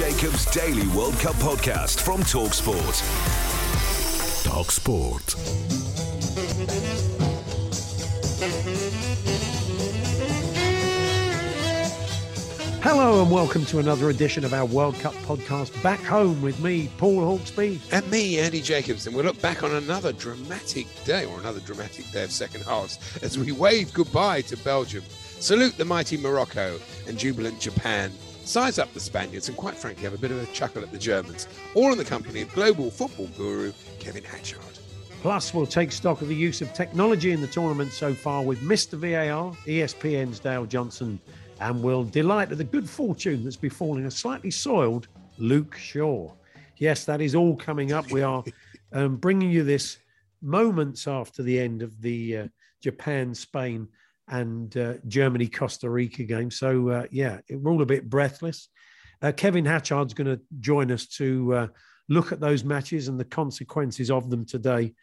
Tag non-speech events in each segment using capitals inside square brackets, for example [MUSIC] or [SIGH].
Jacobs Daily World Cup podcast from Talksport. Talksport. Hello and welcome to another edition of our World Cup podcast. Back home with me, Paul Hawksbee. And me, Andy Jacobs, and we'll look back on another dramatic day or another dramatic day of second halves as we wave goodbye to Belgium, salute the mighty Morocco and jubilant Japan, size up the Spaniards, and quite frankly, have a bit of a chuckle at the Germans, all in the company of global football guru Kevin Hatchard. Plus, we'll take stock of the use of technology in the tournament so far with Mr. VAR, ESPN's Dale Johnson, and we'll delight at the good fortune that's befalling a slightly soiled Luke Shaw. Yes, that is all coming up. We are [LAUGHS] um, bringing you this moments after the end of the uh, Japan, Spain, and uh, Germany Costa Rica game. So, uh, yeah, we're all a bit breathless. Uh, Kevin Hatchard's going to join us to uh, look at those matches and the consequences of them today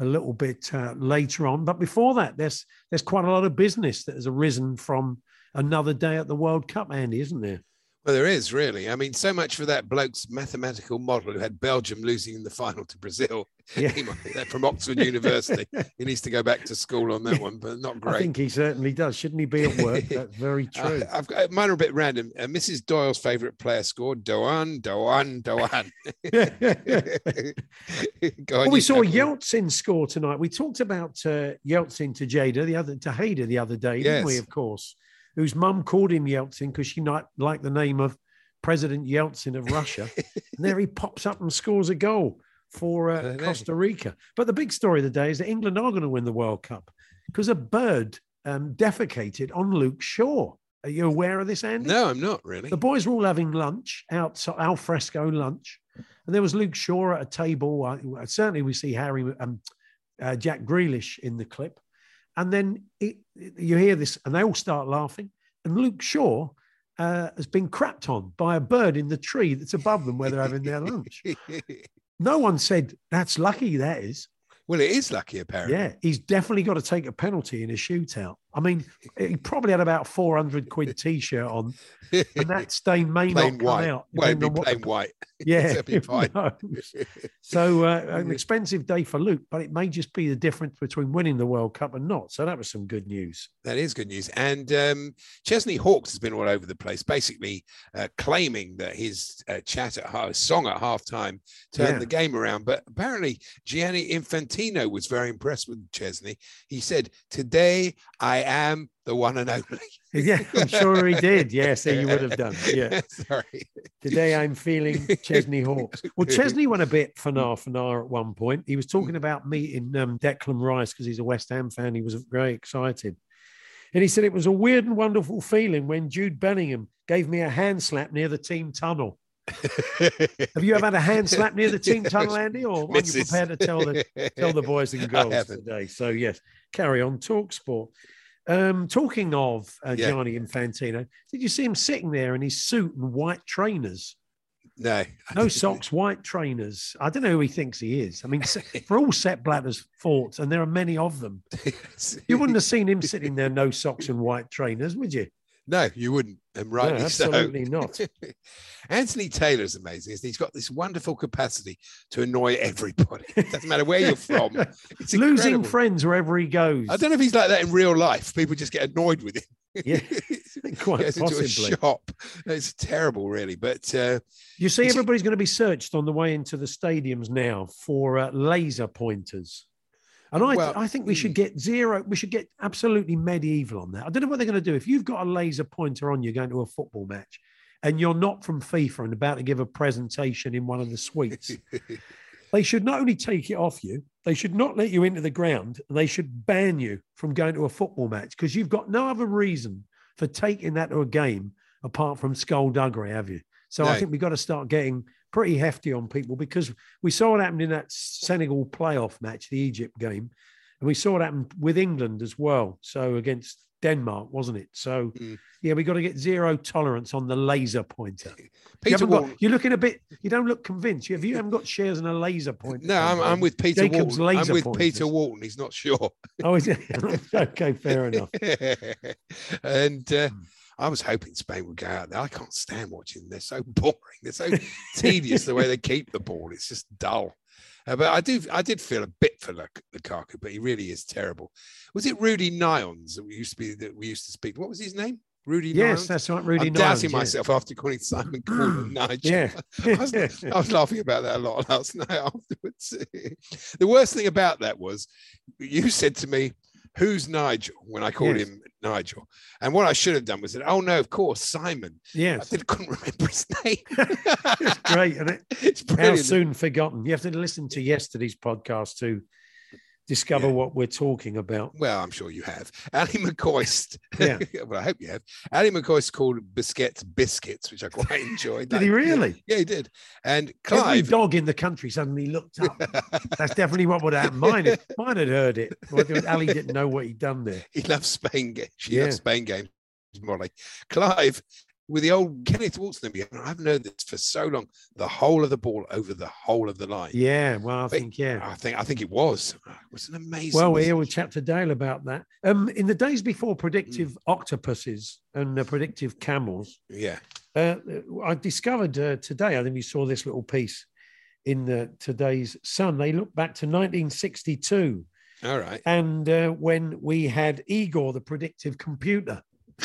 a little bit uh, later on. But before that, there's there's quite a lot of business that has arisen from another day at the World Cup, Andy, isn't there? Well, there is really. I mean, so much for that bloke's mathematical model who had Belgium losing in the final to Brazil. [LAUGHS] Yeah. He might be from Oxford University. [LAUGHS] he needs to go back to school on that one, but not great. I think he certainly does. Shouldn't he be at work? [LAUGHS] That's very true. Uh, I've got mine are a bit random. Uh, Mrs. Doyle's favourite player scored Doan, Doan, Doan. Well, we saw. Yeltsin score tonight. We talked about uh, Yeltsin Tejeda the other to Hader the other day, didn't we? Of course, whose mum called him Yeltsin because she not liked the name of President Yeltsin of Russia. [LAUGHS] and there he pops up and scores a goal for uh, Costa Rica. But the big story of the day is that England are going to win the World Cup because a bird um, defecated on Luke Shaw. Are you aware of this, Andy? No, I'm not really. The boys were all having lunch outside, al fresco lunch, and there was Luke Shaw at a table. Uh, certainly, we see Harry, um, uh, Jack Grealish in the clip, and then it, you hear this, and they all start laughing. And Luke Shaw uh, has been crapped on by a bird in the tree that's above them where they're having their lunch. [LAUGHS] No one said that's lucky. That is, well, it is lucky, apparently. yeah, he's definitely got to take a penalty in a shootout. I mean, he probably had about four hundred quid [LAUGHS] t-shirt on, and that stain may plain not come white. out. [LAUGHS] [LAUGHS] It'd be what plain white. Yeah, It'll be fine. So uh, an expensive day for Luke, but it may just be the difference between winning the World Cup and not. So that was some good news. That is good news. And um, Chesney Hawks has been all over the place, basically uh, claiming that his uh, chat at half, song at halftime turned Yeah. the game around. But apparently, Gianni Infantino was very impressed with Chesney. He said, "Today I am the one and only." [LAUGHS] Yeah, I'm sure he did. Yes, you would have done. Yeah. [LAUGHS] Sorry. Today I'm feeling Chesney Hawks. Well, Chesney went a bit fanar fanar at one point. He was talking about meeting um, Declan Rice because he's a West Ham fan. He was very excited. And he said it was a weird and wonderful feeling when Jude Bellingham gave me a hand slap near the team tunnel. [LAUGHS] Have you ever had a hand slap near the team tunnel, Andy, or are you prepared to tell the tell the boys and girls today? So yes, carry on. Talk sport. Um, talking of uh, Yeah. Gianni Infantino, did you see him sitting there in his suit and white trainers? No, No socks, white trainers. I don't know who he thinks he is. I mean, [LAUGHS] for all Sepp Blatter's faults, and there are many of them, [LAUGHS] you wouldn't have seen him sitting there, no socks and white trainers, would you? No, you wouldn't, and rightly so. absolutely so. not. [LAUGHS] Anthony Taylor's amazing. isn't he? He's got this wonderful capacity to annoy everybody. It doesn't matter where you're from. [LAUGHS] It's Losing incredible. friends wherever he goes. I don't know if he's like that in real life. People just get annoyed with him. Yeah, [LAUGHS] quite Gets into a shop. It's terrible, really. But uh, You see, everybody's going to be searched on the way into the stadiums now for uh, laser pointers. And I, Well, I think we should mm. get zero, we should get absolutely medieval on that. I don't know what they're going to do. If you've got a laser pointer on you going to a football match and you're not from FIFA and about to give a presentation in one of the suites, [LAUGHS] they should not only take it off you, they should not let you into the ground, they should ban you from going to a football match because you've got no other reason for taking that to a game apart from skullduggery, have you? So I think we've got to start getting pretty hefty on people because we saw what happened in that Senegal playoff match, the Egypt game, and we saw it happen with England as well. So against Denmark, wasn't it? So Mm. yeah, we got to get zero tolerance on the laser pointer. [LAUGHS] You Peter haven't got- you're looking a bit. You don't look convinced. You, have you haven't got shares in a laser pointer? No, I'm, I'm with Peter Jacob's Walton. I'm with pointers. Peter Walton. He's not sure. Oh, is it? [LAUGHS] [LAUGHS] okay, fair enough. and uh, Hmm. I was hoping Spain would go out there. I can't stand watching them. They're so [LAUGHS] boring. They're so tedious the way they keep the ball. It's just dull. Uh, but I do, I did feel a bit for Luk- Lukaku, but he really is terrible. Was it Rudy Nyons that we used to be that we used to speak? What was his name? Rudy Yes, Nyons? that's right, Rudy. I'm doubting Nyland, yeah. myself after calling Simon [CLEARS THROAT] Cooler Nigel. [LAUGHS] Yeah. I was, I was laughing about that a lot [LAUGHS] last night afterwards. the worst thing about that was you said to me, Who's Nigel? when I called Yes. him Nigel. And what I should have done was said, Oh no, of course, Simon. I yes, did, couldn't remember his name. [LAUGHS] it's great, isn't it? [LAUGHS] it's How soon forgotten. You have to listen to yesterday's podcast to discover Yeah. what we're talking about. Well, I'm sure you have. [LAUGHS] Ally McCoist. Yeah. [LAUGHS] well, I hope you have. Ally McCoist called biscuits biscuits, which I quite [LAUGHS] enjoyed. Did he really? Yeah, he did. And Clive. Every dog in the country suddenly looked up. That's definitely what would happen. Mine, had- mine had heard it. Well, Ally didn't know what he'd done there. He loves Spain games. She Yeah. loves Spain games, Molly. Clive, with the old Kenneth Wolstenholme, I haven't heard this for so long. The whole of the ball over the whole of the line. Yeah, well, I But- think yeah. I think I think it was. It was an amazing. Well, we're here with Chapter Dale about that. Um, in the days before predictive Mm. octopuses and uh, predictive camels, yeah. uh, I discovered uh, today. I think we saw this little piece in the today's Sun. They look back to 1962, All right. and uh, when we had Igor, the predictive computer. [LAUGHS]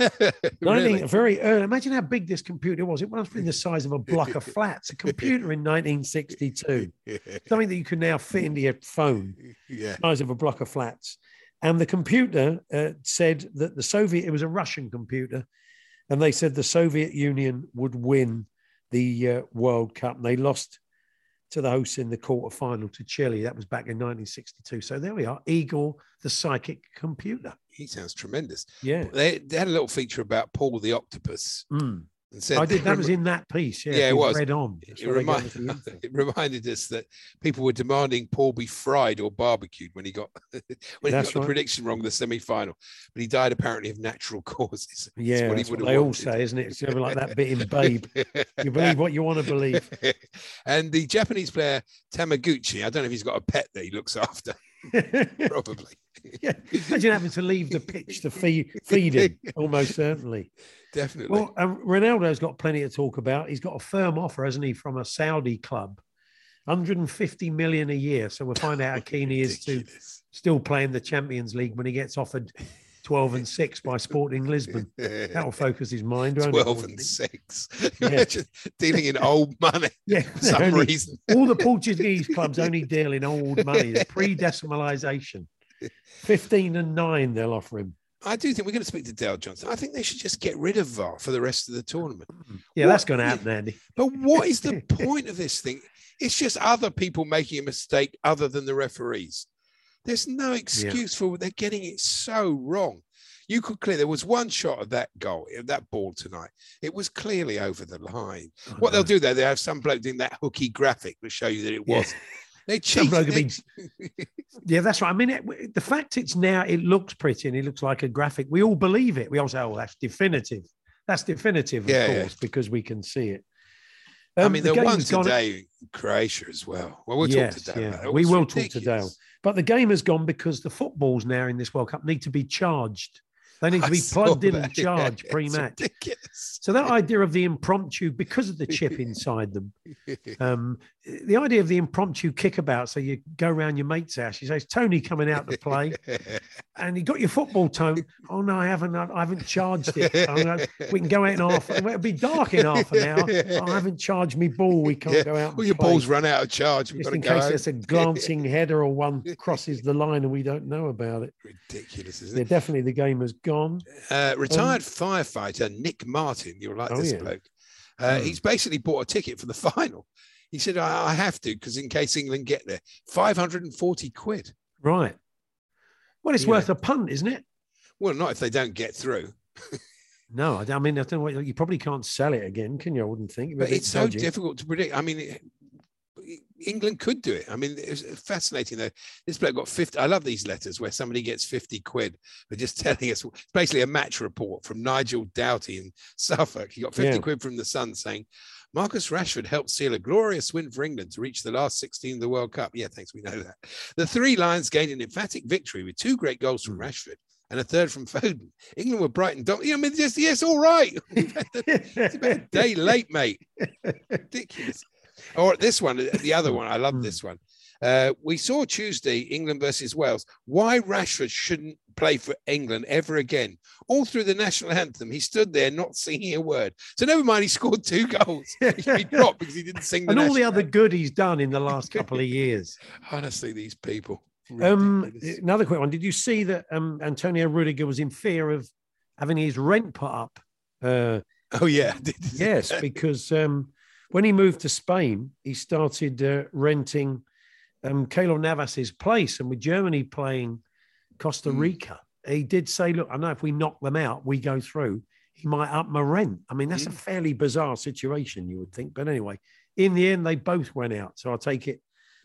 [LAUGHS] 19 really? very early. Imagine how big this computer was. It must have been the size of a block of [LAUGHS] flats. A computer in 1962, [LAUGHS] something that you can now fit into your phone yeah. size of a block of flats. And the computer uh, said that the Soviet, it was a Russian computer, and they said the Soviet Union would win the uh, World Cup. And they lost to the hosts in the quarterfinal to Chile. That was back in 1962. So there we are, Igor, the psychic computer. He sounds tremendous. Yeah. They, they had a little feature about Paul the octopus. Mm. Said I did. [LAUGHS] That was in that piece. Yeah, Yeah, it was. Read on. It, remind, gave us the info. [LAUGHS] it reminded us that people were demanding Paul be fried or barbecued when he got [LAUGHS] when he got the prediction wrong in the semi-final. But he died apparently of natural causes. Yeah, what what they have all say, isn't it? It's sort of like that bit in Babe. You believe what you want to believe. and the Japanese player Tamaguchi, I don't know if he's got a pet that he looks after. Probably. yeah, imagine having to leave the pitch to feed, feed him. Almost certainly. Definitely. Well, um, Ronaldo's got plenty to talk about. He's got a firm offer, hasn't he, from a Saudi club, 150 million a year. So we'll find out how keen he is to still play in the Champions League when he gets offered 12 and six by Sporting Lisbon. That'll [LAUGHS] focus his mind. won't 12 and 6. Yeah. Imagine dealing in old money [LAUGHS] Yeah, for some only- reason. all the Portuguese clubs only deal in old money, the [LAUGHS] pre-decimalisation. 15 and 9 they'll offer him. I do think we're going to speak to Dale Johnson. I think they should just get rid of VAR for the rest of the tournament. Mm. Yeah, What- that's going to happen, Andy. But what is the [LAUGHS] point of this thing? It's just other people making a mistake other than the referees. There's no excuse for they're getting it so wrong. You could clear there was one shot of that goal, of that ball tonight. It was clearly over the line. Oh, what they'll do there, they have some bloke doing that hooky graphic to show you that it Yeah. [LAUGHS] They cheat. bloke had They- been- yeah, that's right. I mean, it, the fact it's now, it looks pretty and it looks like a graphic. We all believe it. We all say, oh, that's definitive. That's definitive, of Yeah, yeah. course, because we can see it. I Um, mean, the there one game's gone- in Croatia as well. Well, we'll Yes, talk to Dale. yeah. about it. It We will talk to. Dale. But the game has gone because the footballs now in this World Cup need to be charged. They need [LAUGHS] to be plugged in and [LAUGHS] charged It's pre-match. So that idea of the impromptu, because of the chip inside them, [LAUGHS] um, the idea of the impromptu kickabout. So you go around your mate's house. You say, "Is Tony coming out to play?" and you got your football tone. Oh no, I haven't. I haven't charged it. Oh, no, we can go out in half. It'll be dark in half an hour. Oh, I haven't charged me ball. We can't Yeah. go out. Well, your play. balls run out of charge. We've Just in go. case home. there's a glancing header or one crosses the line and we don't know about it. Ridiculous, isn't Yeah, it? definitely the game has gone. Uh, retired firefighter Nick Martin, you'll like Oh, this yeah. bloke. Uh, Hmm. He's basically bought a ticket for the [LAUGHS] final. He said, I, I have to because in case England get there, 540 quid. Right. Well, it's Yeah. worth a punt, isn't it? Well, not if they don't get through. [LAUGHS] No, I, I mean, I don't know. You probably can't sell it again, can you? I wouldn't think. But But it's so difficult to predict. I mean, it- England could do it. I mean, it's fascinating though. This bloke got 50. I love these letters where somebody gets 50 quid for just [LAUGHS] telling us. It's basically a match report from Nigel Doughty in [LAUGHS] Suffolk. He got 50 Yeah. quid from the Sun saying, Marcus Rashford helped seal a glorious win for England to reach the last 16 of the World Cup. Yeah, thanks. We know that. The three Lions gained an emphatic victory with two great goals from hmm. Rashford and a third from Foden. England were Brighton. Dom- I mean, just, yes, all right. [LAUGHS] We've had the- it's about a day late, mate. Ridiculous. Or this one, the other one, I love Hmm. this one. Uh, we saw Tuesday England versus Wales. Why Rashford shouldn't play for England ever again? All through the national anthem, he stood there not singing a word. So never mind, he scored two [LAUGHS] goals. [LAUGHS] he dropped because he didn't sing the and all the other good he's done in the last couple of years. [LAUGHS] Honestly, these people. Um, another quick one. Did you see that um, Antonio Rudiger was in fear of having his rent put up? Uh, oh yeah, yes, because um, when he moved to Spain, he started uh, renting um, Keylor Navas's place, and with Germany playing Costa Mm. Rica, he did say, "Look, I know if we knock them out, we go through. He might up my rent." I mean, that's a Mm. fairly bizarre situation, you would think, but anyway, in the end, they both went out. So I take it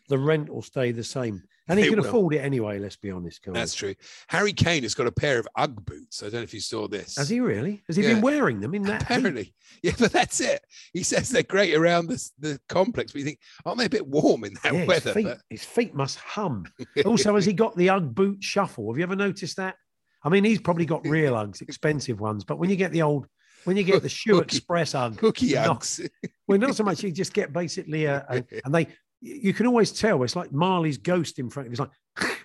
the rent will stay the same, and he can will. afford it anyway. Let's be honest, That's true. Harry Kane has got a pair of UGG boots. I don't know if you saw this. Has he really? Has he Yeah. been wearing them in that? heat? Apparently, [LAUGHS] yeah, but that's it. He says they're great around the, the complex, but you think, aren't they a bit warm in that Yeah, his, weather? feet, But- his feet must hum. [LAUGHS] also, has he got the Ugg boot shuffle? Have you ever noticed that? I mean, he's probably got real Uggs, expensive ones, but when you get the old, when you get the [LAUGHS] Shoe Hooky- Express Ugg, Cookie Uggs. well, not so much. You just get basically a, a and they, you can always tell it's like Marley's ghost in front of you. It's like,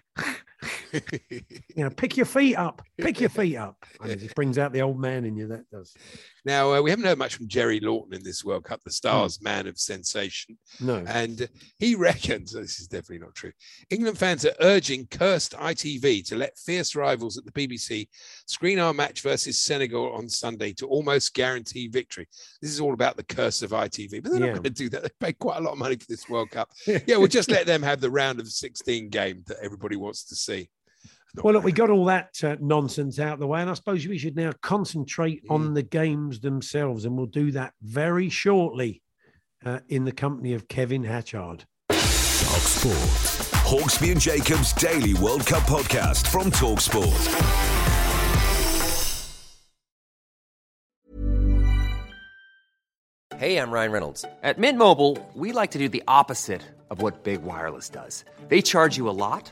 [LAUGHS] you know, pick your feet up, pick your feet up. And it just brings out the old man in you. That does. now, uh, we haven't heard much from Jerry Lawton in this World Cup, the stars man of sensation. No. And uh, he reckons, [LAUGHS] this is definitely not true, England fans are urging cursed ITV to let fierce rivals at the BBC screen our match versus Senegal on Sunday to almost guarantee victory. This is all about the curse of ITV, but they're Yeah. not going to do that. They paid quite a lot of money for this World Cup. [LAUGHS] Yeah, we'll just let them have the round of 16 game that everybody wants to see. Not Well, look, we got all that uh, nonsense out the way, and I suppose we should now concentrate Mm. on the games themselves, and we'll do that very shortly uh, in the company of Kevin Hatchard. Talk Sport. Hawksbee and Jacobs Daily World Cup podcast from Talk Sport. Hey, I'm Ryan Reynolds. At Mint Mobile, we like to do the opposite of what Big Wireless does. They charge you a lot,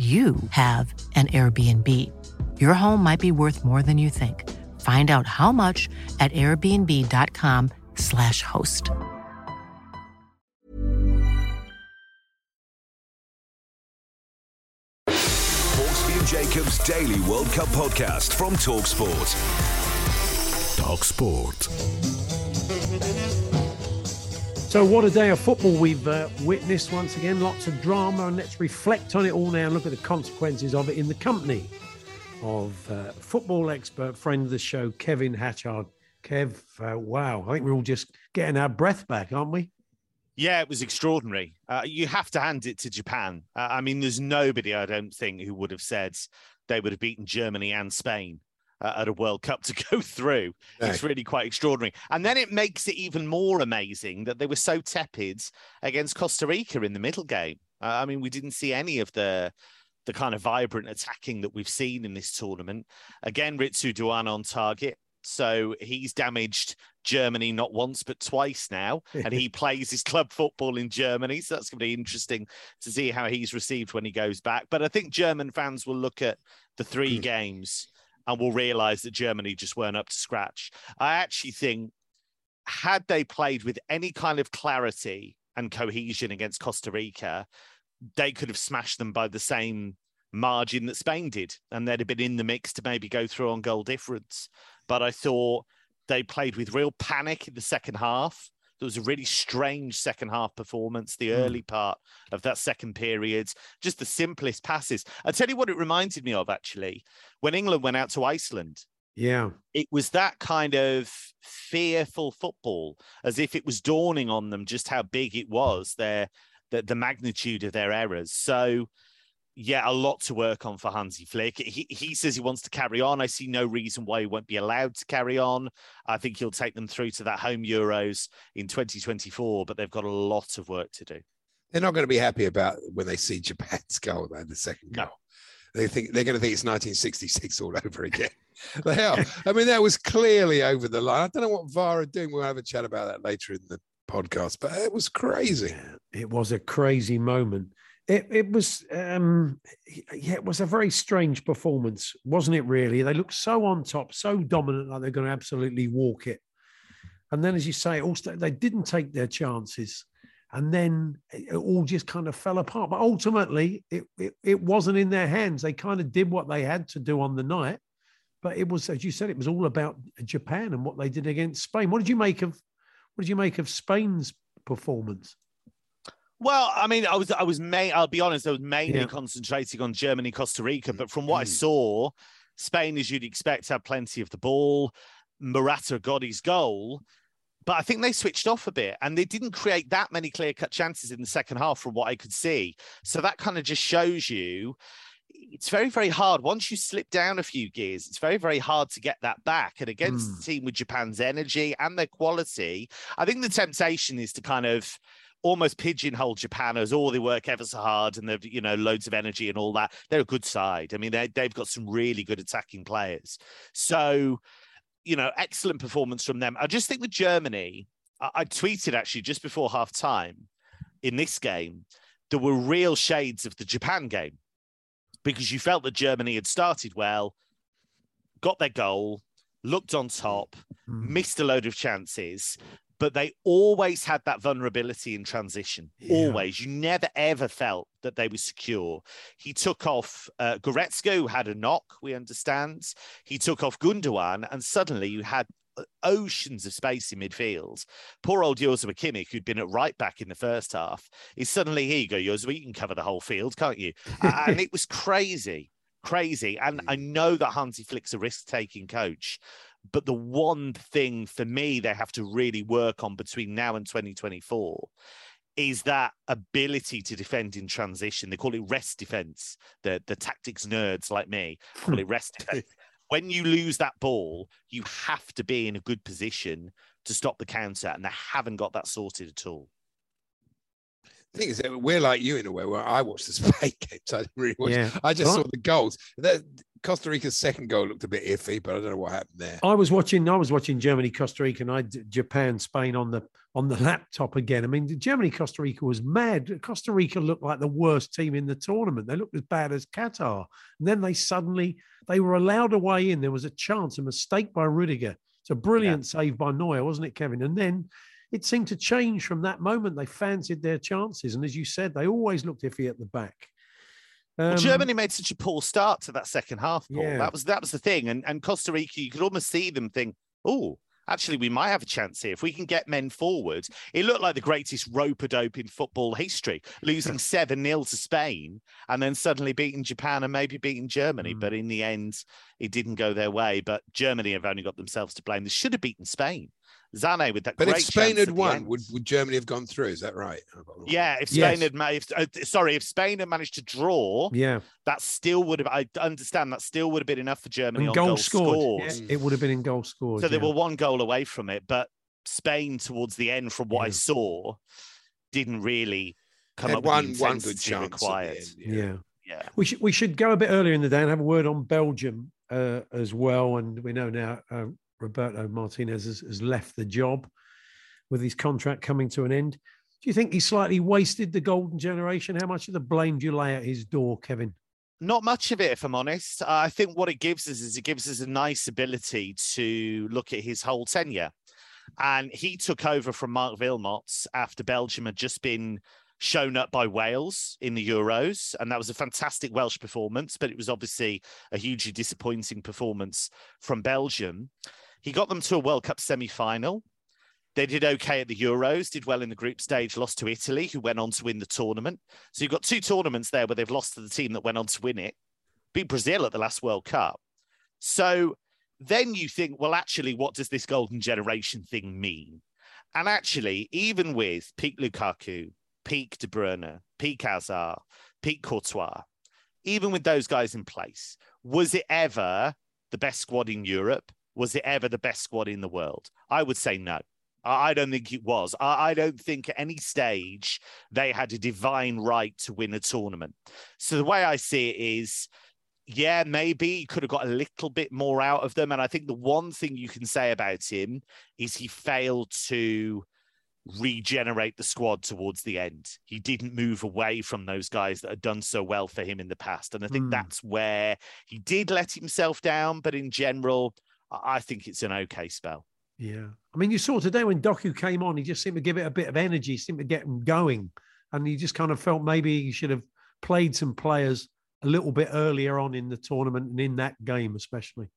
you have an Airbnb. Your home might be worth more than you think. Find out how much at airbnb.com/slash host. Hawksbee Jacobs Daily World Cup podcast from Talksport. Talksport. So, what a day of football we've uh, witnessed once again. Lots of drama, and let's reflect on it all now and look at the consequences of it in the company of uh, football expert, friend of the show, Kevin Hatchard. Kev, uh, wow, I think we're all just getting our breath back, aren't we? Yeah, it was extraordinary. Uh, you have to hand it to Japan. Uh, I mean, there's nobody, I don't think, who would have said they would have beaten Germany and Spain uh, at a World Cup to [LAUGHS] go through. No. It's really quite extraordinary. And then it makes it even more amazing that they were so tepid against Costa Rica in the middle game. Uh, I mean, we didn't see any of the the kind of vibrant attacking that we've seen in this tournament. Again, Ritsu Doan on target. So he's damaged Germany not once but twice now, [LAUGHS] and he plays his club football in Germany. So that's going to be interesting to see how he's received when he goes back. But I think German fans will look at the three mm. games and will realize that Germany just weren't up to scratch. I actually think, had they played with any kind of clarity and cohesion against Costa Rica, they could have smashed them by the same margin that Spain did, and they'd have been in the mix to maybe go through on goal difference. But I thought they played with real panic in the second half. There was a really strange second half performance, the mm. early part of that second period, just the simplest passes. I'll tell you what it reminded me of actually when England went out to Iceland. Yeah. It was that kind of fearful football, as if it was dawning on them just how big it was, their the, the magnitude of their errors. So yeah, a lot to work on for Hansi Flick. He, he says he wants to carry on. I see no reason why he won't be allowed to carry on. I think he'll take them through to that home Euros in 2024, but they've got a lot of work to do. They're not going to be happy about when they see Japan's [LAUGHS] goal in the second goal. No. They think they're going to think it's 1966 all [LAUGHS] over again. [LAUGHS] they are. I mean, that was clearly over the line. I don't know what VAR are doing. We'll have a chat about that later in the podcast, but it was crazy. It was a crazy moment. It, it was um, yeah, it was a very strange performance, wasn't it? Really, they looked so on top, so dominant, like they're going to absolutely walk it. And then, as you say, also they didn't take their chances, and then it all just kind of fell apart. But ultimately, it, it it wasn't in their hands. They kind of did what they had to do on the night, but it was, as you said, it was all about Japan and what they did against Spain. What did you make of what did you make of Spain's performance? Well, I mean, I was, I was, may, I'll be honest, I was mainly yeah. concentrating on Germany, Costa Rica, but from what mm. I saw, Spain, as you'd expect, had plenty of the ball. Morata got his goal, but I think they switched off a bit and they didn't create that many clear cut chances in the second half from what I could see. So that kind of just shows you it's very, very hard. Once you slip down a few gears, it's very, very hard to get that back. And against mm. the team with Japan's energy and their quality, I think the temptation is to kind of almost pigeonhole Japan as oh they work ever so hard and they've you know loads of energy and all that. They're a good side. I mean they they've got some really good attacking players. So you know excellent performance from them. I just think with Germany, I, I tweeted actually just before half time in this game there were real shades of the Japan game because you felt that Germany had started well, got their goal, looked on top, mm. missed a load of chances, but they always had that vulnerability in transition. Yeah. Always. You never ever felt that they were secure. He took off uh, Goretzka, who had a knock, we understand. He took off Gundogan, and suddenly you had uh, oceans of space in midfield. Poor old Joshua Kimmich, who'd been at right back in the first half, is suddenly here you go, Joshua, you can cover the whole field, can't you? [LAUGHS] and it was crazy, crazy. And I know that Hansi Flick's a risk-taking coach, but the one thing for me they have to really work on between now and 2024 is that ability to defend in transition. They call it rest defense. The the tactics nerds like me call it rest [LAUGHS] defense. When you lose that ball, you have to be in a good position to stop the counter, and they haven't got that sorted at all. Thing is, that we're like you in a way where I watched the [LAUGHS] Spain games. I didn't really watch. Yeah. I just Right. saw the goals. That, Costa Rica's second goal looked a bit iffy, but I don't know what happened there. I was watching. I was watching Germany, Costa Rica, and I Japan, Spain on the on the laptop again. I mean, Germany, Costa Rica was mad. Costa Rica looked like the worst team in the tournament. They looked as bad as Qatar, and then they suddenly they were allowed a way in. There was a chance, a mistake by Rudiger. It's a brilliant save by Neuer, wasn't it, Kevin? And then it seemed to change from that moment. They fancied their chances, and as you said, they always looked iffy at the back. Well, Um, Germany made such a poor start to that second half. Paul. Yeah. That was that was the thing, and and Costa Rica, you could almost see them think, oh. Actually, we might have a chance here if we can get men forward. It looked like the greatest rope a dope in football history, [LAUGHS] losing 7 0 to Spain and then suddenly beating Japan and maybe beating Germany. Mm. But in the end, it didn't go their way. But Germany have only got themselves to blame. They should have beaten Spain. Zane with that But great if Spain had won, would, would Germany have gone through? Is that right? Yeah, if Spain Yes. had made, uh, sorry, if Spain had managed to draw, yeah, that still would have. I understand that still would have been enough for Germany and on goal goals scored. scored. Yeah, it would have been in goal scored. So they were one goal away from it, but Spain towards the end, from what I saw, didn't really come Had up one with the one good intensity chance. at the required. end, yeah. Yeah. We should we should go a bit earlier in the day and have a word on Belgium uh, as well. And we know now uh, Roberto Martinez has, has left the job with his contract coming to an end. Do you think he slightly wasted the golden generation? How much of the blame do you lay at his door, Kevin? Not much of it, if I'm honest. I think what it gives us is it gives us a nice ability to look at his whole tenure. And he took over from Marc Wilmots after Belgium had just been shown up by Wales in the Euros. And that was a fantastic Welsh performance, but it was obviously a hugely disappointing performance from Belgium. He got them to a World Cup semi final. They did okay at the Euros, did well in the group stage, lost to Italy, who went on to win the tournament. So you've got two tournaments there where they've lost to the team that went on to win it, beat Brazil at the last World Cup. So then you think, well, actually, what does this golden generation thing mean? And actually, even with peak Lukaku, peak De Bruyne, peak Hazard, peak Courtois, even with those guys in place, was it ever the best squad in Europe? Was it ever the best squad in the world? I would say no. I don't think it was. I don't think at any stage they had a divine right to win a tournament. So the way I see it is, yeah, maybe you could have got a little bit more out of them. And I think the one thing you can say about him is he failed to regenerate the squad towards the end. He didn't move away from those guys that had done so well for him in the past. And I think Hmm. that's where he did let himself down. But in general, I think it's an okay spell. Yeah. I mean, you saw today when Doku came on, he just seemed to give it a bit of energy, seemed to get him going. And you just kind of felt maybe he should have played some players a little bit earlier on in the tournament and in that game, especially.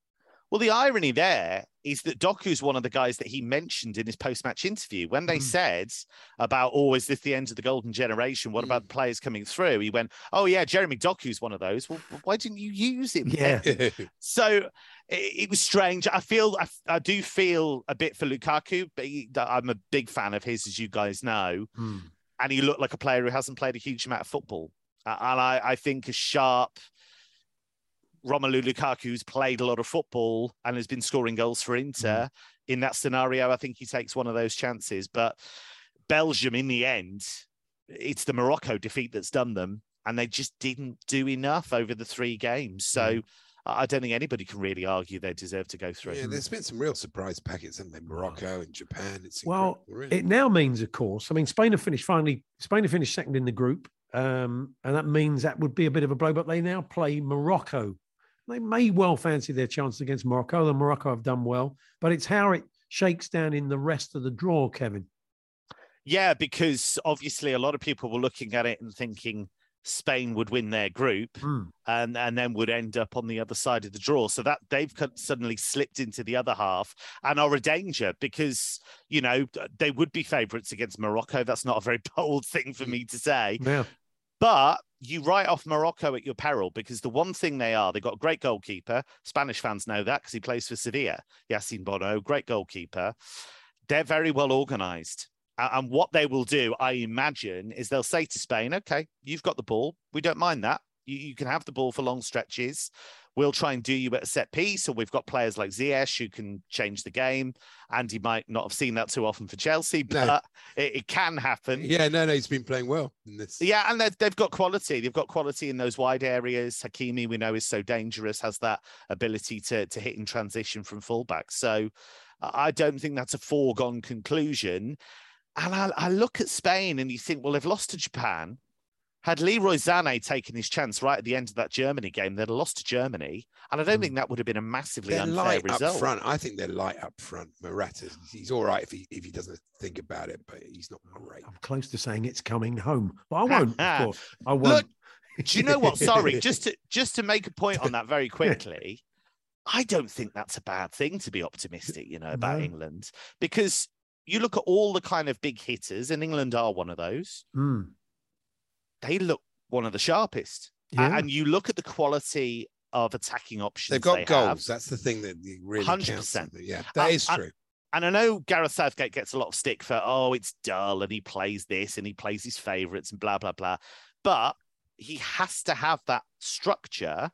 Well, the irony there is that Doku's one of the guys that he mentioned in his post-match interview when they Mm. said about, "Oh, is this the end of the golden generation? What about the players coming through?" He went, "Oh yeah, Jeremy Doku's one of those. Well, why didn't you use him?" Yeah. [LAUGHS] So it, it was strange. I feel, I, I do feel a bit for Lukaku, but he, I'm a big fan of his, as you guys know, Hmm. and he looked like a player who hasn't played a huge amount of football. Uh, and I, I think a sharp Romelu Lukaku, who's played a lot of football and has been scoring goals for Inter, in that scenario, I think he takes one of those chances. But Belgium, in the end, it's the Morocco defeat that's done them, and they just didn't do enough over the three games. So I I don't think anybody can really argue they deserve to go through. Yeah, there's been some real surprise packets, haven't there? Morocco and Japan. It's Well, really. it now means, of course, I mean, Spain have finished finally, Spain have finished second in the group. Um, and that means that would be a bit of a blow, but they now play Morocco. They may well fancy their chances against Morocco. The Morocco have done well, but it's how it shakes down in the rest of the draw, Kevin. Yeah, because obviously a lot of people were looking at it and thinking Spain would win their group Hmm. and and then would end up on the other side of the draw. So that they've suddenly slipped into the other half and are a danger because you know they would be favourites against Morocco. That's not a very [LAUGHS] bold thing for me to say, Yeah. but you write off Morocco at your peril because the one thing they are, they've got a great goalkeeper. Spanish fans know that because he plays for Sevilla. Yassine Bono, great goalkeeper. They're very well organised. And what they will do, I imagine, is they'll say to Spain, okay, you've got the ball. We don't mind that. You, you can have the ball for long stretches. We'll try and do you at a set piece. Or we've got players like Ziyech who can change the game. And he might not have seen that too often for Chelsea, but no. it, it, can happen. Yeah, no, no, he's been playing well in this. Yeah, and they've got quality. They've got quality in those wide areas. Hakimi, we know, is so dangerous, has that ability to, to hit in transition from fullback. So I don't think that's a foregone conclusion. And I, I look at Spain and you think, well, they've lost to Japan had Leroy Sané taken his chance right at the end of that Germany game, they'd have lost to Germany, and I don't mm. think that would have been a massively they're unfair light result. Up front, I think they're light up front. Morata, he's all right if he if he doesn't think about it, but he's not great. I'm close to saying it's coming home, but I won't. of [LAUGHS] course, I won't. Look, do you know what? Sorry, [LAUGHS] just to just to make a point on that very [LAUGHS] quickly. I don't think that's a bad thing to be optimistic, you know, about no. England because you look at all the kind of big hitters, and England are one of those. Mm they look one of the sharpest. Yeah. And you look at the quality of attacking options. They've got they goals. Have. That's the thing that really 100%. counts. Yeah, that uh, is true. And, and I know Gareth Southgate gets a lot of stick for, oh, it's dull and he plays this and he plays his favourites and blah, blah, blah. But he has to have that structure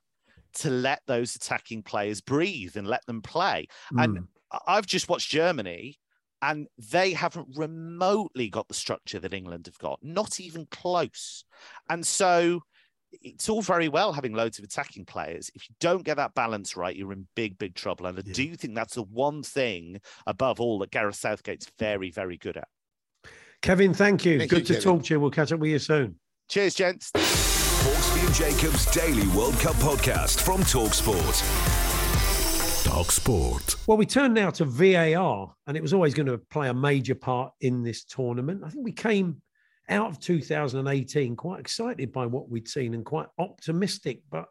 to let those attacking players breathe and let them play. Mm. And I've just watched Germany and they haven't remotely got the structure that England have got, not even close. And so it's all very well having loads of attacking players. If you don't get that balance right, you're in big, big trouble. And I yeah. do think that's the one thing above all that Gareth Southgate's very, very good at. Kevin, thank you. Thank good you, to Kevin. talk to you. We'll catch up with you soon. Cheers, gents. Hawksbee and Jacobs Daily World Cup podcast from Talksport. Talk Sport. Well, we turn now to VAR, and it was always going to play a major part in this tournament. I think we came out of 2018 quite excited by what we'd seen and quite optimistic, but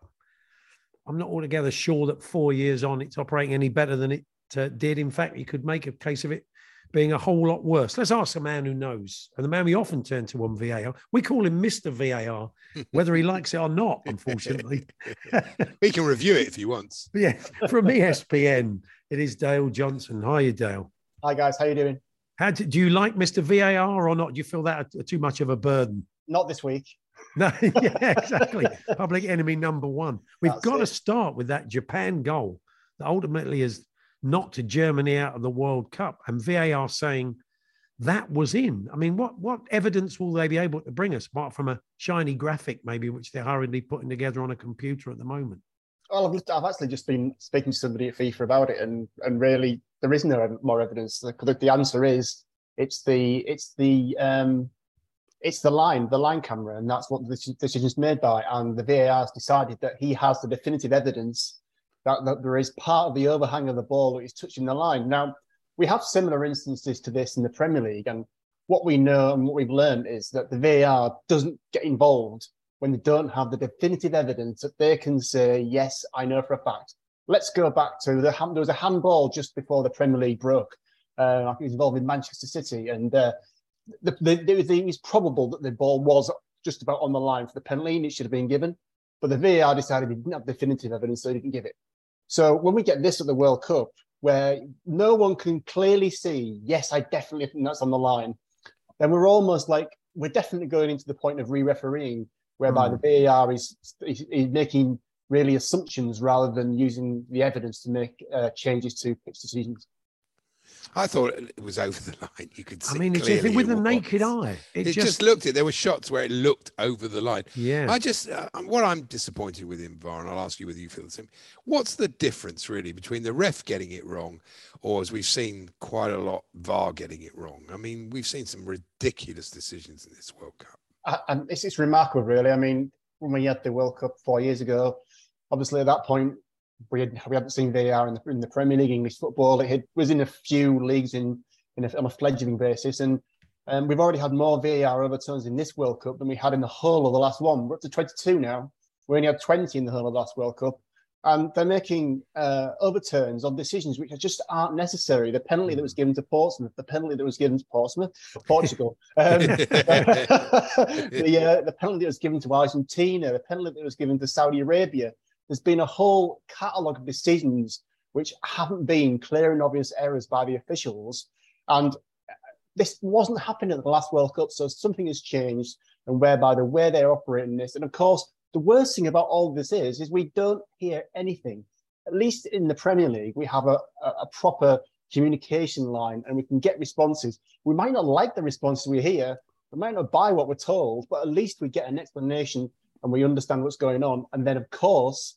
I'm not altogether sure that four years on it's operating any better than it uh, did. In fact, you could make a case of it being a whole lot worse. Let's ask a man who knows, and the man we often turn to on VAR. We call him Mr. VAR, whether he likes it or not, unfortunately. [LAUGHS] he can review it if he wants. [LAUGHS] yeah, from ESPN, it is Dale Johnson. Hi, Dale. Hi, guys. How you doing? How do, do you like Mr. VAR or not? Do you feel that too much of a burden? Not this week. No, [LAUGHS] yeah, exactly. Public enemy number one. We've That's got it. to start with that Japan goal that ultimately has knocked Germany out of the World Cup, and VAR saying that was in. I mean, what what evidence will they be able to bring us apart from a shiny graphic, maybe, which they're hurriedly putting together on a computer at the moment? Well, I've, I've actually just been speaking to somebody at FIFA about it, and and really there is no more evidence. The, the answer is it's the it's the um, it's the line, the line camera, and that's what the decision is made by. And the VAR has decided that he has the definitive evidence that, that there is part of the overhang of the ball that is touching the line. Now, we have similar instances to this in the Premier League, and what we know and what we've learned is that the VAR doesn't get involved when they don't have the definitive evidence that they can say, yes, I know for a fact. Let's go back to the there was a handball just before the Premier League broke. Uh, I think it was involving Manchester City, and uh, the, the, the, it was probable that the ball was just about on the line for the penalty and it should have been given. But the VAR decided he didn't have definitive evidence, so he didn't give it. So when we get this at the World Cup, where no one can clearly see, yes, I definitely think that's on the line, then we're almost like we're definitely going into the point of re-refereeing, whereby mm. the VAR is, is, is making really assumptions rather than using the evidence to make uh, changes to pitch decisions. I thought it was over the line. You could see. I mean, it's just with the naked eye. It, it just... just... looked it. There were shots where it looked over the line. Yeah. I just uh, what I'm disappointed with in VAR, and I'll ask you whether you feel the same. What's the difference really between the ref getting it wrong, or as we've seen quite a lot, VAR getting it wrong? I mean, we've seen some ridiculous decisions in this World Cup. Uh, and it's, it's remarkable, really. I mean, when we had the World Cup four years ago, obviously at that point we had we hadn't seen VAR in the in the Premier League English football. It had, was in a few leagues in, in a, on a fledgling basis, and um, we've already had more VAR overturns in this World Cup than we had in the whole of the last one. We're up to 22 now. We only had 20 in the whole of the last World Cup, and they're making uh, overturns on decisions which just aren't necessary. The penalty that was given to Portsmouth, the penalty that was given to Portsmouth, Portugal, [LAUGHS] um, [LAUGHS] [LAUGHS] the uh, the penalty that was given to Argentina, the penalty that was given to Saudi Arabia there's been a whole catalogue of decisions which haven't been clear and obvious errors by the officials. And this wasn't happening at the last World Cup, so something has changed, and whereby the way they're operating this, and of course, the worst thing about all this is, is we don't hear anything. At least in the Premier League, we have a, a, a proper communication line, and we can get responses. We might not like the responses we hear, we might not buy what we're told, but at least we get an explanation and we understand what's going on. And then, of course,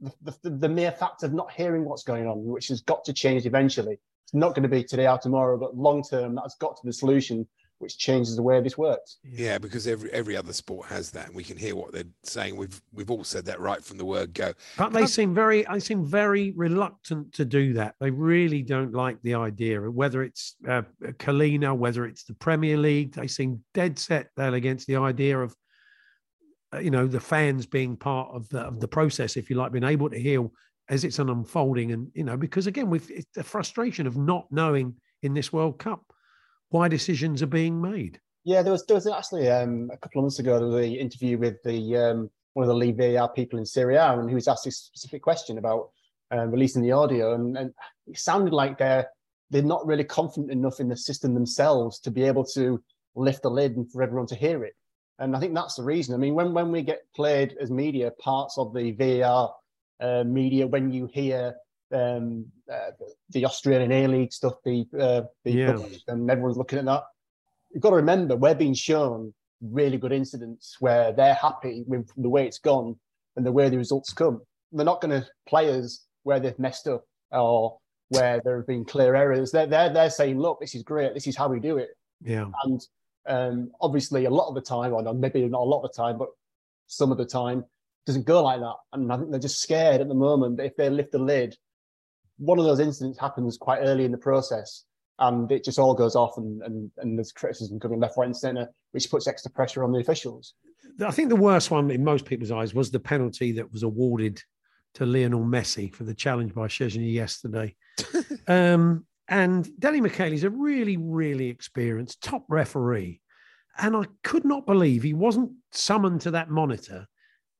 the, the, the, mere fact of not hearing what's going on, which has got to change eventually. It's not going to be today or tomorrow, but long term, that's got to be the solution, which changes the way this works. Yeah, because every every other sport has that, and we can hear what they're saying. We've we've all said that right from the word go. But they seem very, I seem very reluctant to do that. They really don't like the idea, whether it's uh, Collina, whether it's the Premier League. They seem dead set there against the idea of you know the fans being part of the of the process, if you like, being able to hear as it's an unfolding, and you know because again, with the frustration of not knowing in this World Cup why decisions are being made. Yeah, there was there was actually um, a couple of months ago there was an interview with the um, one of the lead VAR people in Serie A, and he was asked a specific question about uh, releasing the audio, and, and it sounded like they're they're not really confident enough in the system themselves to be able to lift the lid and for everyone to hear it. And I think that's the reason. I mean, when, when we get played as media, parts of the VAR uh, media, when you hear um, uh, the Australian A League stuff be, uh, be yeah. published and everyone's looking at that, you've got to remember we're being shown really good incidents where they're happy with the way it's gone and the way the results come. They're not going to players where they've messed up or where there have been clear errors. They're, they're, they're saying, look, this is great. This is how we do it. Yeah. And um, obviously, a lot of the time, or maybe not a lot of the time, but some of the time, doesn't go like that. And I think they're just scared at the moment that if they lift the lid, one of those incidents happens quite early in the process and it just all goes off and, and, and there's criticism coming left, right, and centre, which puts extra pressure on the officials. I think the worst one in most people's eyes was the penalty that was awarded to Lionel Messi for the challenge by Szczesny yesterday. [LAUGHS] um, and Danny Makkelie is a really, really experienced top referee. And I could not believe he wasn't summoned to that monitor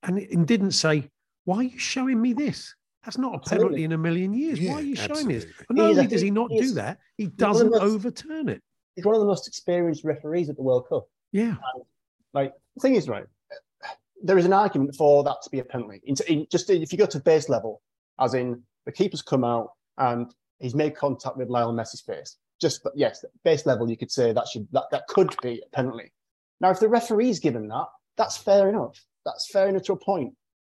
and, and didn't say, Why are you showing me this? That's not a absolutely. penalty in a million years. Yeah, Why are you showing this? But not only does he not do that, he doesn't most, overturn it. He's one of the most experienced referees at the World Cup. Yeah. And, like, the thing is, right, there is an argument for that to be a penalty. In, in, just if you go to base level, as in the keeper's come out and he's made contact with Lionel Messi's face. Just yes, base level, you could say that should that, that could be a penalty. Now, if the referee's given that, that's fair enough. That's fair enough to a point.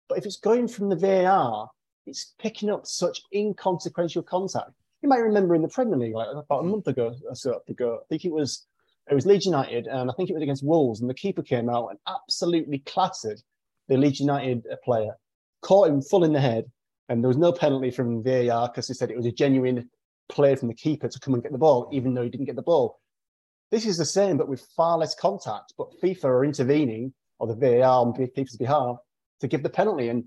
But if it's going from the VAR, it's picking up such inconsequential contact. You might remember in the Premier League, like about a mm. month ago or so ago, I think it was it was Leeds United, and I think it was against Wolves, and the keeper came out and absolutely clattered the Leeds United player, caught him full in the head, and there was no penalty from VAR because they said it was a genuine play from the keeper to come and get the ball, even though he didn't get the ball. This is the same, but with far less contact. But FIFA are intervening, or the VAR on FIFA's behalf, to give the penalty. And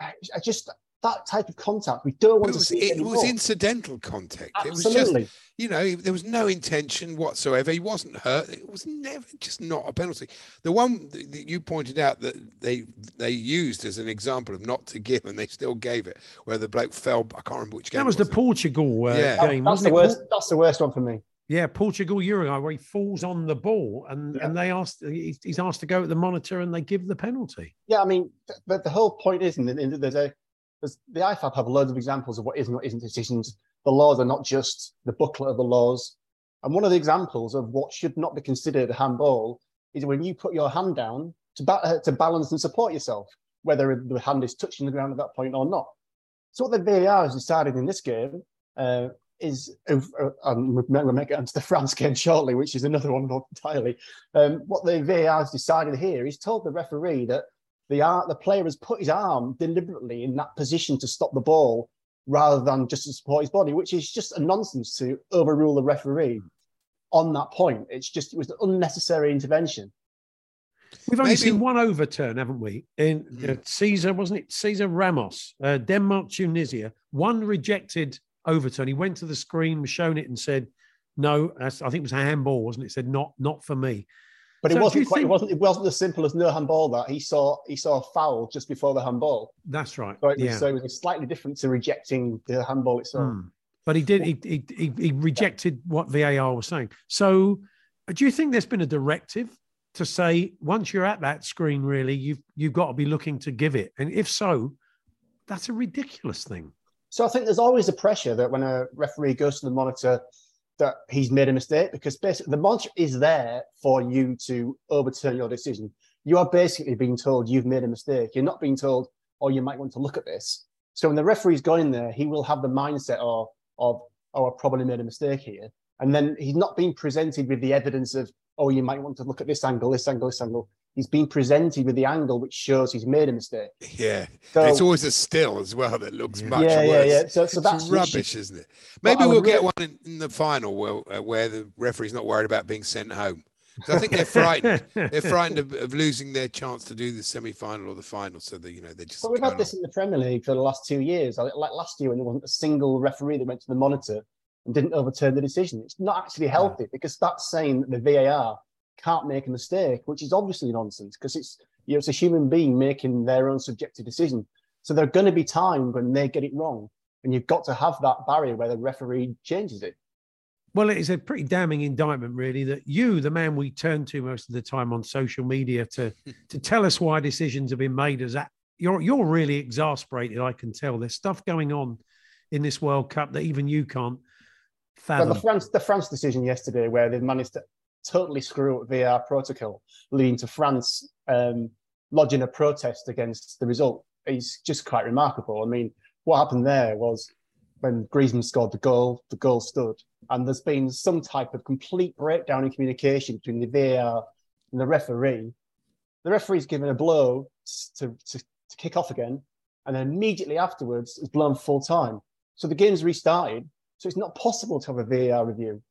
I, I just that type of contact we don't want was, to see. It, it was incidental contact. Absolutely. It was just, you know, there was no intention whatsoever. He wasn't hurt. It was never just not a penalty. The one that you pointed out that they they used as an example of not to give, and they still gave it, where the bloke fell. I can't remember which game. That was, was the Portugal uh, yeah. game. That's the it? worst. That's the worst one for me. Yeah, Portugal Uruguay, where he falls on the ball, and Yeah. and they asked he's asked to go at the monitor, and they give the penalty. Yeah, I mean, but the whole point is, and there's a there's, the IFAB have loads of examples of what is and what isn't decisions. The laws are not just the booklet of the laws. And one of the examples of what should not be considered a handball is when you put your hand down to, ba- uh, to balance and support yourself, whether the hand is touching the ground at that point or not. So what the VAR has decided in this game uh, is, uh, we're going to get onto the [LAUGHS] France game shortly, which is another one entirely. Um, what the VAR has decided here is told the referee that the, ar- the player has put his arm deliberately in that position to stop the ball rather than just to support his body, which is just a nonsense to overrule the referee on that point. It's just, it was an unnecessary intervention. We've only Maybe- seen one overturn, haven't we? In uh, Cesar, wasn't it? Cesar Ramos, uh, Denmark, Tunisia. One rejected overturn. He went to the screen, was shown it, and said, "No, I think it was a handball, wasn't it?" It said, "Not, not for me." But So it wasn't quite, it wasn't it wasn't as simple as no handball that he saw he saw a foul just before the handball. That's right. So it was, yeah. so it was slightly different to rejecting the handball itself. Hmm. But he did. He, he, he, he rejected what VAR was saying. So, do you think there's been a directive to say once you're at that screen, really, you've you've got to be looking to give it? And if so, that's a ridiculous thing. So I think there's always a pressure that when a referee goes to the monitor, that he's made a mistake because basically the monitor is there for you to overturn your decision. You are basically being told you've made a mistake. You're not being told, oh, you might want to look at this. So when the referee's going there, he will have the mindset of, of oh, I probably made a mistake here. And then he's not being presented with the evidence of, oh, you might want to look at this angle, this angle, this angle he's been presented with the angle which shows he's made a mistake. Yeah, so, it's always a still as well that looks much yeah, worse. Yeah, yeah, So, so that's rubbish, isn't it? Maybe we'll get one in, in, the final where, uh, where the referee's not worried about being sent home. I think they're frightened. [LAUGHS] they're frightened of, of, losing their chance to do the semi-final or the final, so that you know they just. But we've had this on. in the Premier League for the last two years. Like last year, when there wasn't a single referee that went to the monitor and didn't overturn the decision. It's not actually healthy yeah. because that's saying that the VAR can't make a mistake, which is obviously nonsense because it's you know it's a human being making their own subjective decision. So there are going to be times when they get it wrong, and you've got to have that barrier where the referee changes it. Well, it is a pretty damning indictment, really, that you, the man we turn to most of the time on social media to [LAUGHS] to tell us why decisions have been made, as that you're you're really exasperated. I can tell. There's stuff going on in this World Cup that even you can't fathom. Well, the France the France decision yesterday, where they've managed to totally screw up VAR protocol, leading to France um, lodging a protest against the result is just quite remarkable. I mean, what happened there was when Griezmann scored the goal, the goal stood, and there's been some type of complete breakdown in communication between the VAR and the referee. The referee's given a blow to, to, to kick off again, and then immediately afterwards is blown full time. So the game's restarted. So it's not possible to have a VAR review.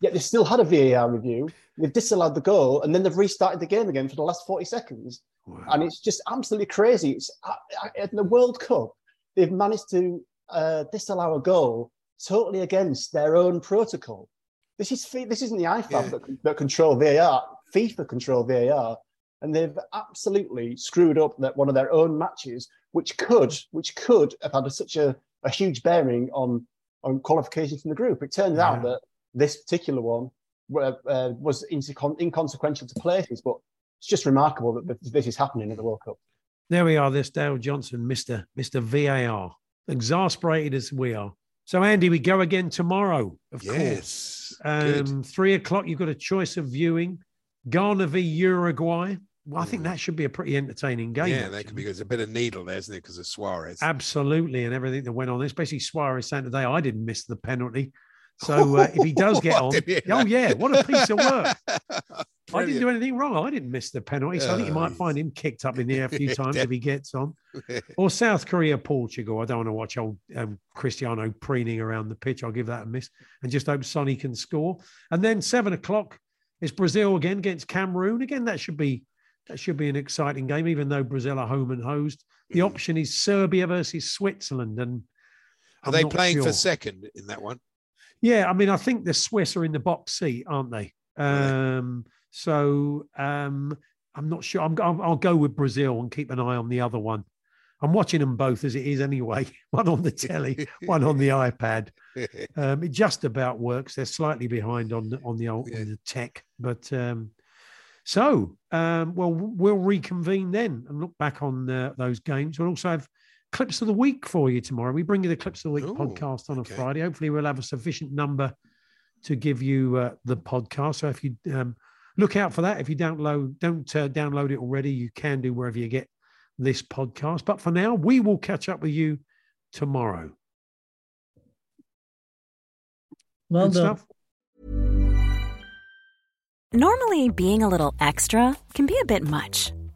Yet they still had a VAR review. They've disallowed the goal, and then they've restarted the game again for the last 40 seconds. Wow. And it's just absolutely crazy. It's in the World Cup, they've managed to uh, disallow a goal totally against their own protocol. This is this isn't the IFAB yeah. that, that control VAR. FIFA control VAR, and they've absolutely screwed up that one of their own matches, which could which could have had a, such a, a huge bearing on on qualification from the group. It turns yeah. out that this particular one uh, was inconsequential to places, but it's just remarkable that this is happening at the World Cup. There we are. This Dale Johnson, Mister Mister VAR, exasperated as we are. So Andy, we go again tomorrow. Of yes, course, um, three o'clock. You've got a choice of viewing Ghana v Uruguay. Well, I think that should be a pretty entertaining game. Yeah, that could be. There's a bit of needle there, isn't it? Because of Suarez. Absolutely, and everything that went on. Especially Suarez saying today, I didn't miss the penalty. So uh, if he does [LAUGHS] get on, oh yeah, what a piece of work! [LAUGHS] I didn't do anything wrong. I didn't miss the penalty, so I think you might find him kicked up in the air a few [LAUGHS] times if he gets on. Or South Korea, Portugal. I don't want to watch old um, Cristiano preening around the pitch. I'll give that a miss, and just hope Sonny can score. And then seven o'clock is Brazil again against Cameroon. Again, that should be that should be an exciting game, even though Brazil are home and host. The mm. option is Serbia versus Switzerland, and are I'm they playing sure. for second in that one? Yeah, I mean, I think the Swiss are in the box seat, aren't they? Um, so um, I'm not sure. I'm, I'll, I'll go with Brazil and keep an eye on the other one. I'm watching them both as it is anyway. [LAUGHS] One on the telly, [LAUGHS] one on the iPad. [LAUGHS] Um, it just about works. They're slightly behind on the, on the old yeah. on the tech, but um, so um, well, we'll reconvene then and look back on uh, those games. We'll also have clips of the week for you tomorrow. We bring you the clips of the week Ooh, podcast on a Friday. Hopefully, we'll have a sufficient number to give you uh, the podcast. So if you um, look out for that, if you download don't uh, download it already, you can do wherever you get this podcast. But for now, we will catch up with you tomorrow. Well Good done. Stuff. Normally, being a little extra can be a bit much,